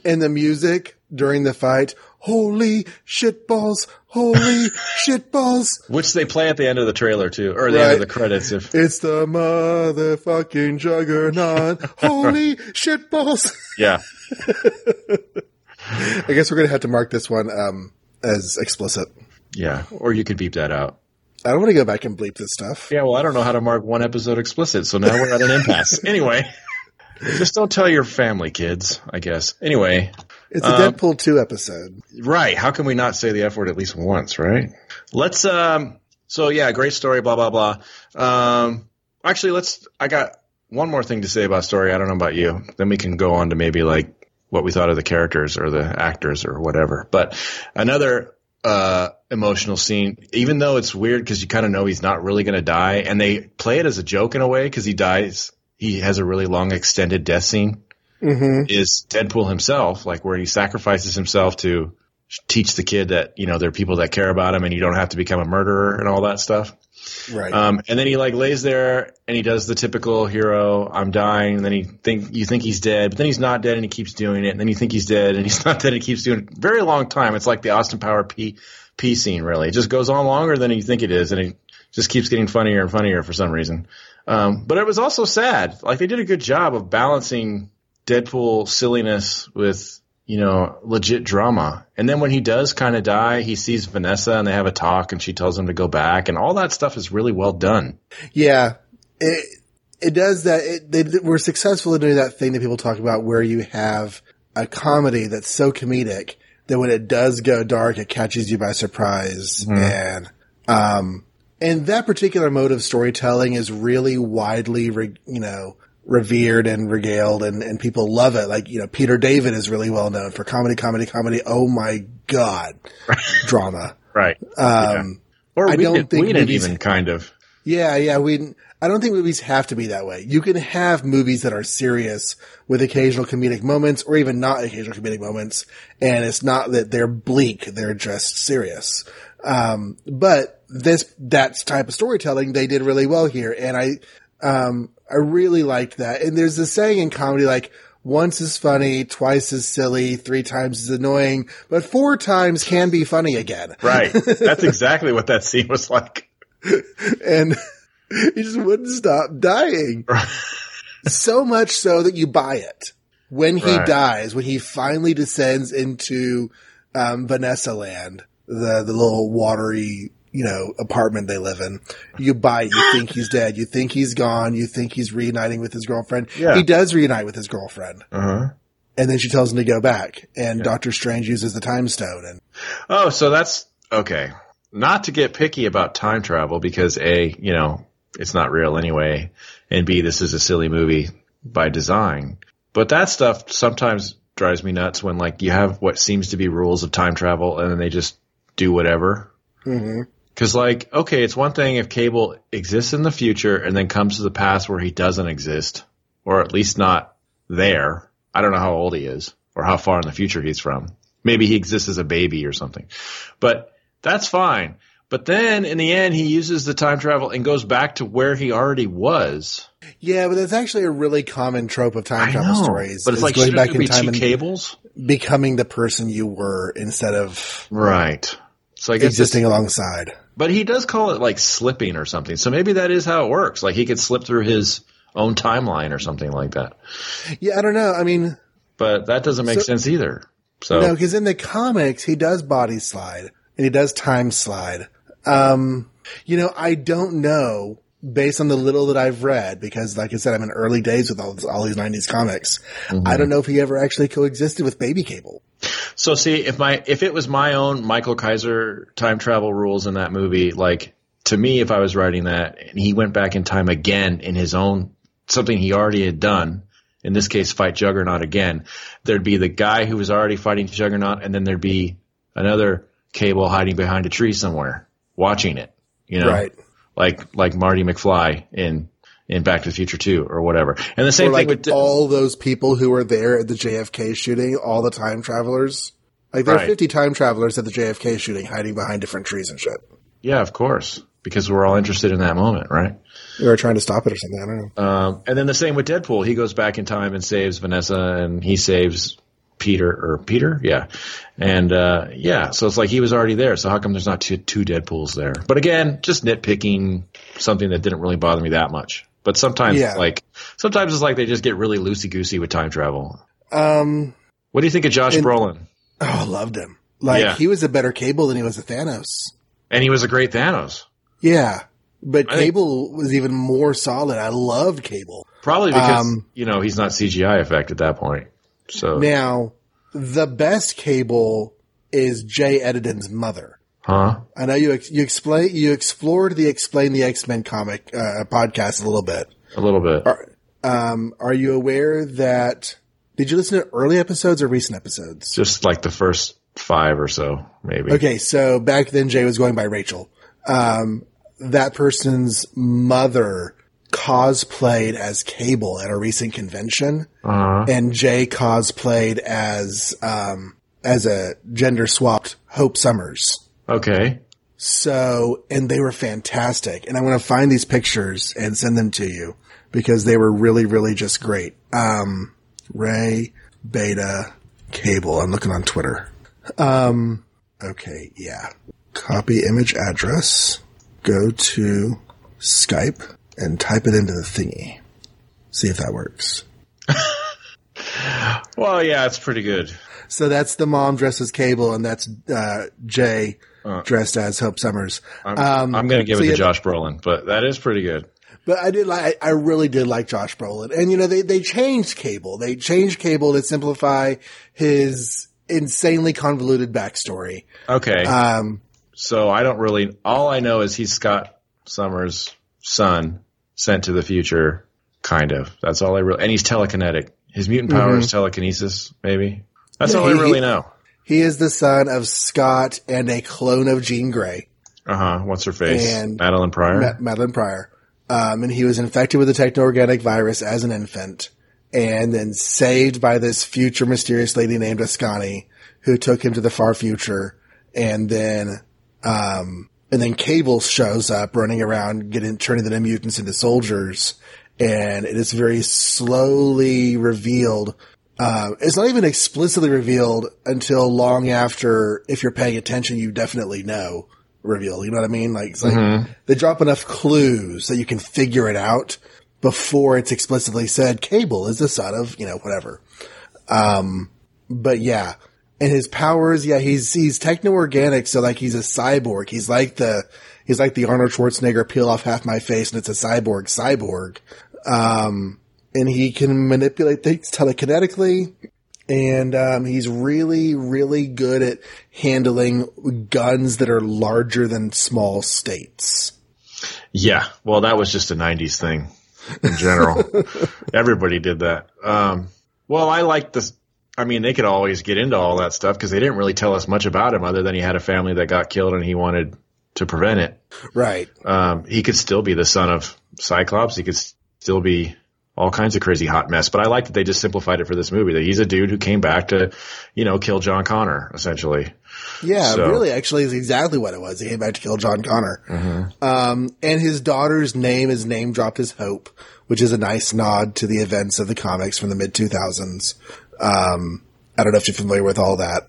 And the music during the fight, holy shitballs, holy shitballs. Which they play at the end of the trailer too, or the end of the credits. If It's the motherfucking juggernaut. Holy shitballs. yeah, I guess we're to have to mark this one, um, as explicit. yeah, or you could beep that out. I don't want to go back and bleep this stuff. Yeah, well, I don't know how to mark one episode explicit, so now we're at an impasse. Anyway, just don't tell your family, kids. I guess. Anyway, It's a Um, Deadpool 2 episode. right? How can we not say the F word at least once? Right? Let's. Um. So yeah, great story. Blah blah blah. Um. Actually, let's. I got one more thing to say about story. I don't know about you. Then we can go on to maybe like what we thought of the characters or the actors or whatever. But another uh emotional scene, even though it's weird because you kind of know he's not really going to die, and they play it as a joke in a way because he dies. He has a really long extended death scene. Hmm Is Deadpool himself, like where he sacrifices himself to teach the kid that you know there are people that care about him, and you don't have to become a murderer and all that stuff. Right. Um, and then he like lays there and he does the typical hero, I'm dying. And then he think, you think he's dead, but then he's not dead and he keeps doing it. And then you think he's dead and he's not dead and he keeps doing it. Very long time. It's like the Austin Power P, P scene really. It just goes on longer than you think it is. And it just keeps getting funnier and funnier for some reason. Um, but it was also sad. Like they did a good job of balancing Deadpool silliness with, you know, legit drama. And then when he does kind of die, he sees Vanessa and they have a talk and she tells him to go back and all that stuff is really well done. Yeah, it it does that. It, they were successful in doing that thing that people talk about, where you have a comedy that's so comedic that when it does go dark, it catches you by surprise, and um, and that particular mode of storytelling is really widely, re, you know. Revered and regaled, and, and people love it. Like you know, Peter David is really well known for comedy, comedy, comedy. Oh my god, drama. Right. Um, Or I we don't did, think we didn't movies- even kind of. Yeah, yeah, we. I don't think movies have to be that way. You can have movies that are serious with occasional comedic moments, or even not occasional comedic moments, and it's not that they're bleak; they're just serious. Um, but this that type of storytelling they did really well here, and I, um, I really liked that. And there's this saying in comedy like. Once is funny, twice is silly, three times is annoying, but four times can be funny again. Right. That's exactly what that scene was like. and he just wouldn't stop dying. so much so that you buy it. When he Right. dies, when he finally descends into um, Vanessa Land, the the little watery, you know, apartment they live in, you buy it. You think he's dead. You think he's gone. You think he's reuniting with his girlfriend. Yeah. He does reunite with his girlfriend, Uh huh. and then she tells him to go back. And Doctor Strange uses the time stone, and Oh, so that's okay. Not to get picky about time travel because A, you know, it's not real anyway, and B, this is a silly movie by design. But that stuff sometimes drives me nuts when like you have what seems to be rules of time travel and then they just do whatever. Mhm. Because, like, okay, it's one thing if Cable exists in the future and then comes to the past where he doesn't exist, or at least not there. I don't know how old he is or how far in the future he's from. Maybe he exists as a baby or something. But that's fine. But then in the end, he uses the time travel and goes back to where he already was. Yeah, but that's actually a really common trope of time I travel know, stories. but it's like going back in time and cables, becoming the person you were instead of right? So I guess existing alongside. but he does call it like slipping or something. So maybe that is how it works. Like he could slip through his own timeline or something like that. Yeah, I don't know. I mean, But that doesn't make So- sense either. So no, because in the comics he does body slide and he does time slide. Um, you know, I don't know based on the little that I've read because, like I said, I'm in early days with all, all these '90s comics. I don't know if he ever actually coexisted with Baby Cable. So see, if my if it was my own Michael Kaiser time travel rules in that movie, like to me, if I was writing that and he went back in time again in his own something he already had done, in this case, fight Juggernaut again, there'd be the guy who was already fighting Juggernaut, and then there'd be another Cable hiding behind a tree somewhere watching it. You know, Right. like like Marty McFly in in Back to the Future Two or whatever. And the same Or like thing with all those people who were there at the JFK shooting, all the time travelers. Like there are 50 time travelers at the JFK shooting hiding behind different trees and shit. yeah, of course, because we're all interested in that moment, right? They were trying to stop it or something. I don't know. Um, and then the same with Deadpool. He goes back in time and saves Vanessa, and he saves Peter or Peter, yeah, and uh, yeah. So it's like he was already there. So how come there's not two, two Deadpools there? But again, just nitpicking something that didn't really bother me that much. But sometimes, Yeah. like sometimes it's like they just get really loosey goosey with time travel. Um, What do you think of Josh And- Brolin? oh, I loved him. Like Yeah. he was a better Cable than he was a Thanos. And he was a great Thanos, Yeah. But I think- Cable was even more solid. I loved Cable. probably because Um, you know he's not CGI effect at that point. So, Now, the best Cable is Jay Edidin's mother. Huh? I know you ex- you explain you explored the explain the X Men comic uh, podcast a little bit. A little bit. Are, um, are you aware that? Did you listen to early episodes or recent episodes? Just like the first five or so, maybe. Okay, so back then Jay was going by Rachel. Um, that person's mother cosplayed as Cable at a recent convention, Uh-huh. and Jay cosplayed as um, as a gender swapped Hope Summers. Okay. So, and they were fantastic. And I'm going to find these pictures and send them to you because they were really, really just great. Um, Ray, Beta, Cable. I'm looking on Twitter. Um, okay. Yeah. Copy image address. Go to Skype and type it into the thingy. See if that works. Well, yeah, it's pretty good. So that's the mom dressed as Cable and that's, uh, Jay dressed as Hope Summers. I'm, Um, I'm going to give so it to yeah, Josh Brolin, but that is pretty good. But I did like, I really did like Josh Brolin. And you know, they, they changed Cable. They changed Cable to simplify his insanely convoluted backstory. Okay. Um, so I don't really, all I know is he's Scott Summers' son sent to the future, kind of. That's all I really, and he's telekinetic. His mutant power is telekinesis, maybe. That's Yeah, all I really he- know. He is the son of Scott and a clone of Jean Grey, Uh huh. What's her face? And- Madelyne Pryor. Ma- Madelyne Pryor. Um, and he was infected with a techno-organic virus as an infant and then saved by this future mysterious lady named Askani who took him to the far future. And then, um, and then Cable shows up running around getting, turning the mutants into soldiers. And it is very slowly revealed. Um, it's not even explicitly revealed until long after, if you're paying attention, you definitely know reveal. You know what I mean? Like, it's like they drop enough clues that you can figure it out before it's explicitly said Cable is the son of, you know, whatever. Um, but yeah. And his powers, yeah, he's, he's techno-organic. So like he's a cyborg. He's like the, he's like the Arnold Schwarzenegger peel off half my face and it's a cyborg cyborg. Um, and he can manipulate things telekinetically. And, um, he's really, really good at handling guns that are larger than small states. Yeah. Well, that was just a 90s thing in general. Everybody did that. Um, well, I like this. I mean, they could always get into all that stuff because they didn't really tell us much about him other than he had a family that got killed and he wanted to prevent it. Right. Um, he could still be the son of Cyclops. He could still be all kinds of crazy hot mess. But I like that they just simplified it for this movie. That he's a dude who came back to, you know, kill John Connor essentially. Yeah, So- really, actually, is exactly what it was. He came back to kill John Connor. Mm-hmm. Um, and his daughter's name is name dropped as Hope, which is a nice nod to the events of the comics from the mid 2000s. Um, I don't know if you're familiar with all that.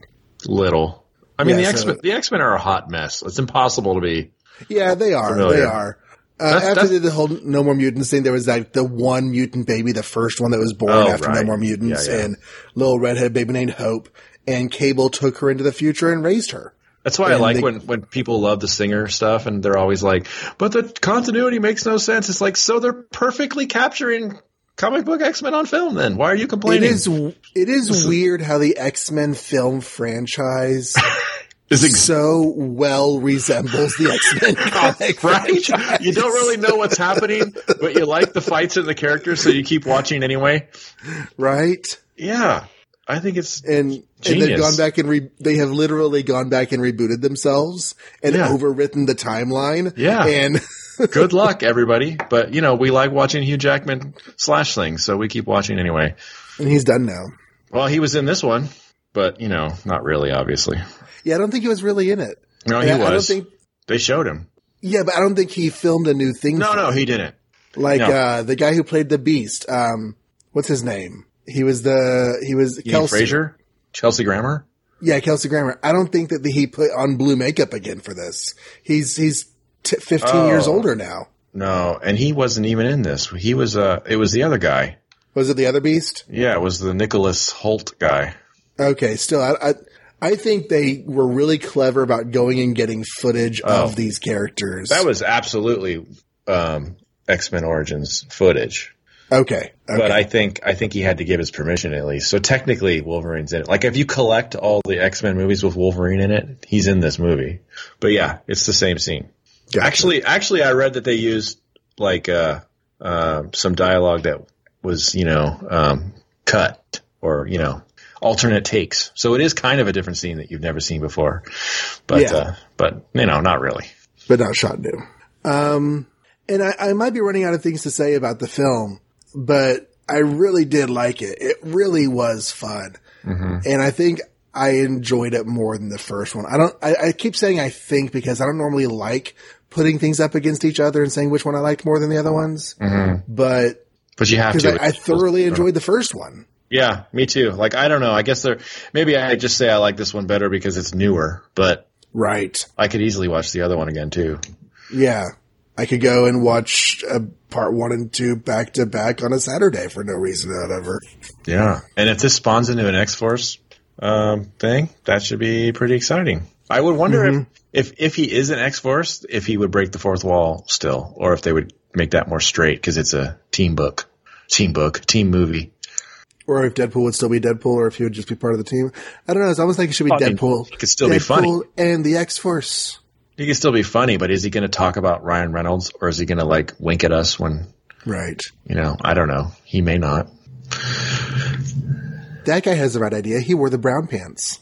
Little. I mean, Yeah, the X Men. The X Men are a hot mess. It's impossible to be. Yeah, they are. Familiar. They are. Uh, That's- after that's- the whole No More Mutants thing, there was like the one mutant baby, the first one that was born Oh, after No. More Mutants, Yeah, yeah. and little redhead baby named Hope. And Cable took her into the future and raised her. That's why I like they- when, when people love the singer stuff and they're always like, but the continuity makes no sense. It's like, so they're perfectly capturing comic book X Men on film then. Why are you complaining? is it is weird how the X Men film franchise Is ex- so well resembles the X Men comic right? You don't really know what's happening, but you like the fights and the characters, so you keep watching anyway. right? Yeah. I think it's And and they've gone back and re- they have literally gone back and rebooted themselves and Yeah. overwritten the timeline. Yeah. and good luck, everybody. But you know, we like watching Hugh Jackman slash things, so we keep watching anyway. and he's done now. Well, he was in this one, but you know, not really, obviously. Yeah, I don't think he was really in it. No, he I, I don't was. think. They showed him. Yeah, but I don't think he filmed a new thing. No, no, it. he didn't. like no. uh the guy who played the Beast. Um, what's his name? He was the he was mean Kelsey. Fraser, Chelsea Grammer. Yeah, Kelsey Grammer. I don't think that he put on blue makeup again for this. He's he's t- 15 Oh. years older now. No, and he wasn't even in this. He was. Uh, it was the other guy. Was it the other Beast? Yeah, it was the Nicholas Hoult guy. Okay, still, I, I I think they were really clever about going and getting footage Oh. of these characters. That was absolutely um, X Men Origins footage. okay. okay. But I think I think he had to give his permission at least. So technically, Wolverine's in it. Like if you collect all the X Men movies with Wolverine in it, he's in this movie. But yeah, it's the same scene. Gotcha. Actually, actually, I read that they used like uh, uh, some dialogue that was you know um, cut or you know alternate takes. So it is kind of a different scene that you've never seen before. But Yeah. uh, but you know, not really. but not shot new. Um, and I, I might be running out of things to say about the film, but I really did like it. It really was fun. And I think I enjoyed it more than the first one. I don't, I, I keep saying I think because I don't normally like putting things up against each other and saying which one I liked more than the other ones. But But you have to. I, I thoroughly enjoyed the first one. Yeah, me too. Like I don't know. I guess there. Maybe I just say I like this one better because it's newer. But Right. I could easily watch the other one again too. Yeah. I could go and watch uh, part one and two back to back on a Saturday for no reason whatever. Yeah. And if this spawns into an X Force um, thing, that should be pretty exciting. I would wonder if, if if he is an X Force, if he would break the fourth wall still, or if they would make that more straight because it's a team book, team book, team movie. Or if Deadpool would still be Deadpool, or if he would just be part of the team. I don't know. It's almost like it should be I mean, Deadpool. it could still be funny. And the X Force. He could still be funny, but is he going to talk about Ryan Reynolds, or is he going to like wink at us when Right. you know? I don't know. He may not. That guy has the right idea. He wore the brown pants.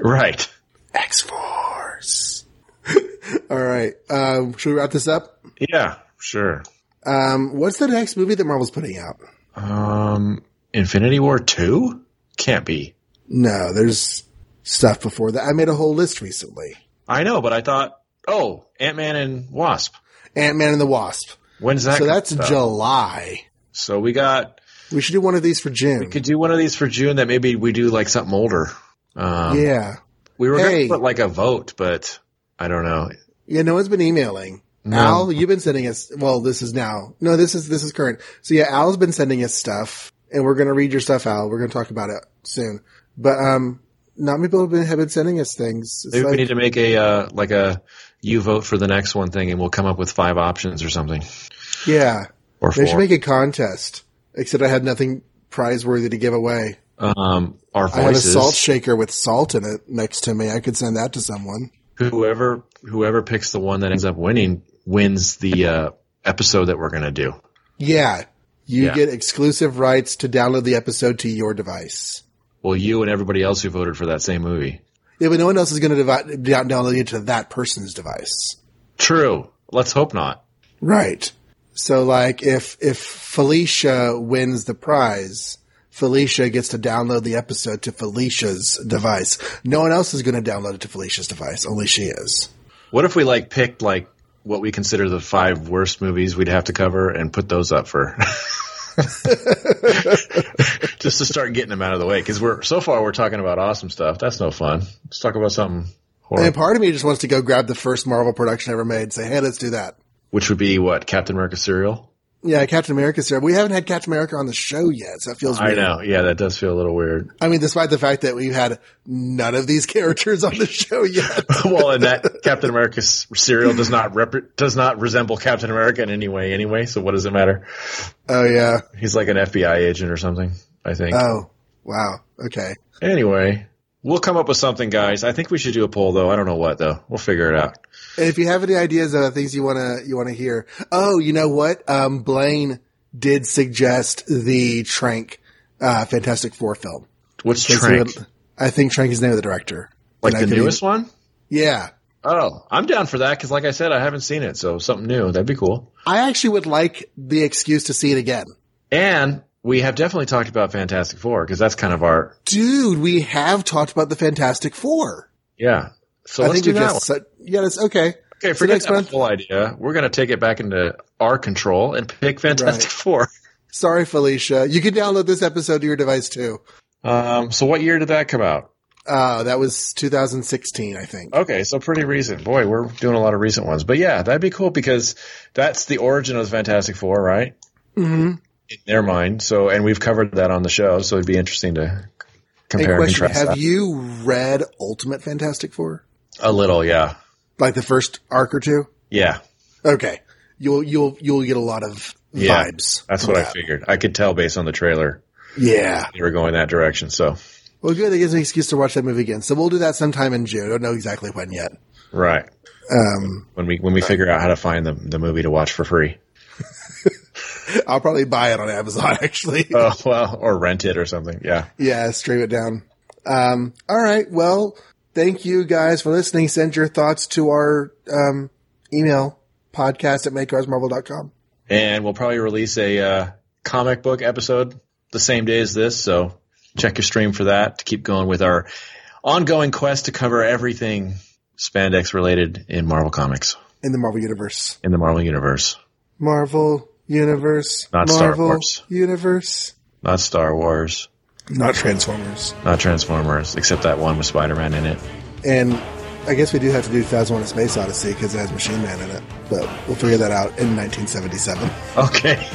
Right. X Force. All right. Um, should we wrap this up? Yeah. Sure. Um, what's the next movie that Marvel's putting out? Um, Infinity War two can't be. No, there's stuff before that. I made a whole list recently. I know, but I thought, oh, Ant Man and Wasp. Ant Man and the Wasp. When's that? So that's? July. So we got. We should do one of these for June. We could do one of these for June. That maybe we do like something older. Um, yeah. We were Hey. going to put like a vote, but I don't know. Yeah, no one's been emailing. No. Al, you've been sending us. Well, this is now. No, this is this is current. So yeah, Al's been sending us stuff, and we're gonna read your stuff, Al. We're gonna talk about it soon. But um, not many people have been have been sending us things. It's Maybe like- we need to make a uh, like a you vote for the next one thing, and we'll come up with five options or something, yeah, or they should make a contest. Except I had nothing prize worthy to give away. um, our voices. I had a salt shaker with salt in it next to me. I could send that to someone. whoever whoever picks the one that ends up winning wins the uh, episode that we're gonna do. Yeah, you Yeah. get exclusive rights to download the episode to your device. Well, you and everybody else who voted for that same movie. Yeah, but no one else is going to download it to that person's device. True. Let's hope not. Right. So like if if Felicia wins the prize, Felicia gets to download the episode to Felicia's device. No one else is going to download it to Felicia's device. Only she is. What if we like picked like what we consider the five worst movies we'd have to cover and put those up for just to start getting them out of the way because we're so far we're talking about awesome stuff. That's no fun. Let's talk about something horrible. And part of me just wants to go grab the first Marvel production ever made and say, hey, let's do that. Which would be what Captain America cereal. Yeah, Captain America cereal. We haven't had Captain America on the show yet, so that feels I weird. know. Yeah, that does feel a little weird. I mean, despite the fact that we've had none of these characters on the show yet. well, and that Captain America s- cereal does not rep- does not resemble Captain America in any way anyway. So what does it matter? oh yeah. He's like an FBI agent or something. I think. Oh, wow. Okay. Anyway, we'll come up with something, guys. I think we should do a poll, though. I don't know what, though. We'll figure it out. And if you have any ideas of things you want to, you want to hear. Oh, you know what? Um, Blaine did suggest the Trank, uh, Fantastic Four film. What's Trank? would- I think Trank is the name of the director. Like And the newest one? Yeah. Oh, I'm down for that because, like I said, I haven't seen it, so something new. That'd be cool. I actually would like the excuse to see it again. And we have definitely talked about Fantastic Four because that's kind of our Dude, we have talked about the Fantastic Four. yeah. So I let's think do that just one. yeah, that's okay. Okay, So forget next that month- whole idea. We're going to take it back into our control and pick Fantastic Right. Four. Sorry, Felicia. You can download this episode to your device too. Um, so what year did that come out? Uh, that was 2016, I think. Okay, so pretty recent. Boy, we're doing a lot of recent ones. But yeah, that'd be cool because that's the origin of the Fantastic Four, right? Mm-hmm. In their mind. So, and we've covered that on the show, so it'd be interesting to Hey, compare and contrast Have that. you read Ultimate Fantastic Four? A little, yeah. Like the first arc or two? Yeah. Okay, you'll you'll you'll get a lot of Yeah. vibes. That's what I figured. I could tell based on the trailer Yeah. they were going that direction. So, Well, good. It gives me an excuse to watch that movie again. So we'll do that sometime in June. I don't know exactly when yet. right. Um, When we, when we figure out how to find the, the movie to watch for free. I'll probably buy it on Amazon actually. Oh, well, or rent it or something. Yeah. Yeah, stream it down. Um, all right. Well, thank you guys for listening. Send your thoughts to our um, email podcast at makecarsmarvel.com. And we'll probably release a uh, comic book episode the same day as this. So check your stream for that to keep going with our ongoing quest to cover everything spandex related in Marvel Comics, in the Marvel Universe. in the Marvel Universe. Marvel Universe. Not Star Wars. Universe. Not Star Wars, Not Transformers. not Transformers, except that one with Spider Man in it. And I guess we do have to do 2001 A Space Odyssey because it has Machine Man in it. But we'll figure that out in 1977. Okay.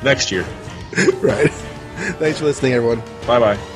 Next year. right. Thanks for listening, everyone. Bye bye.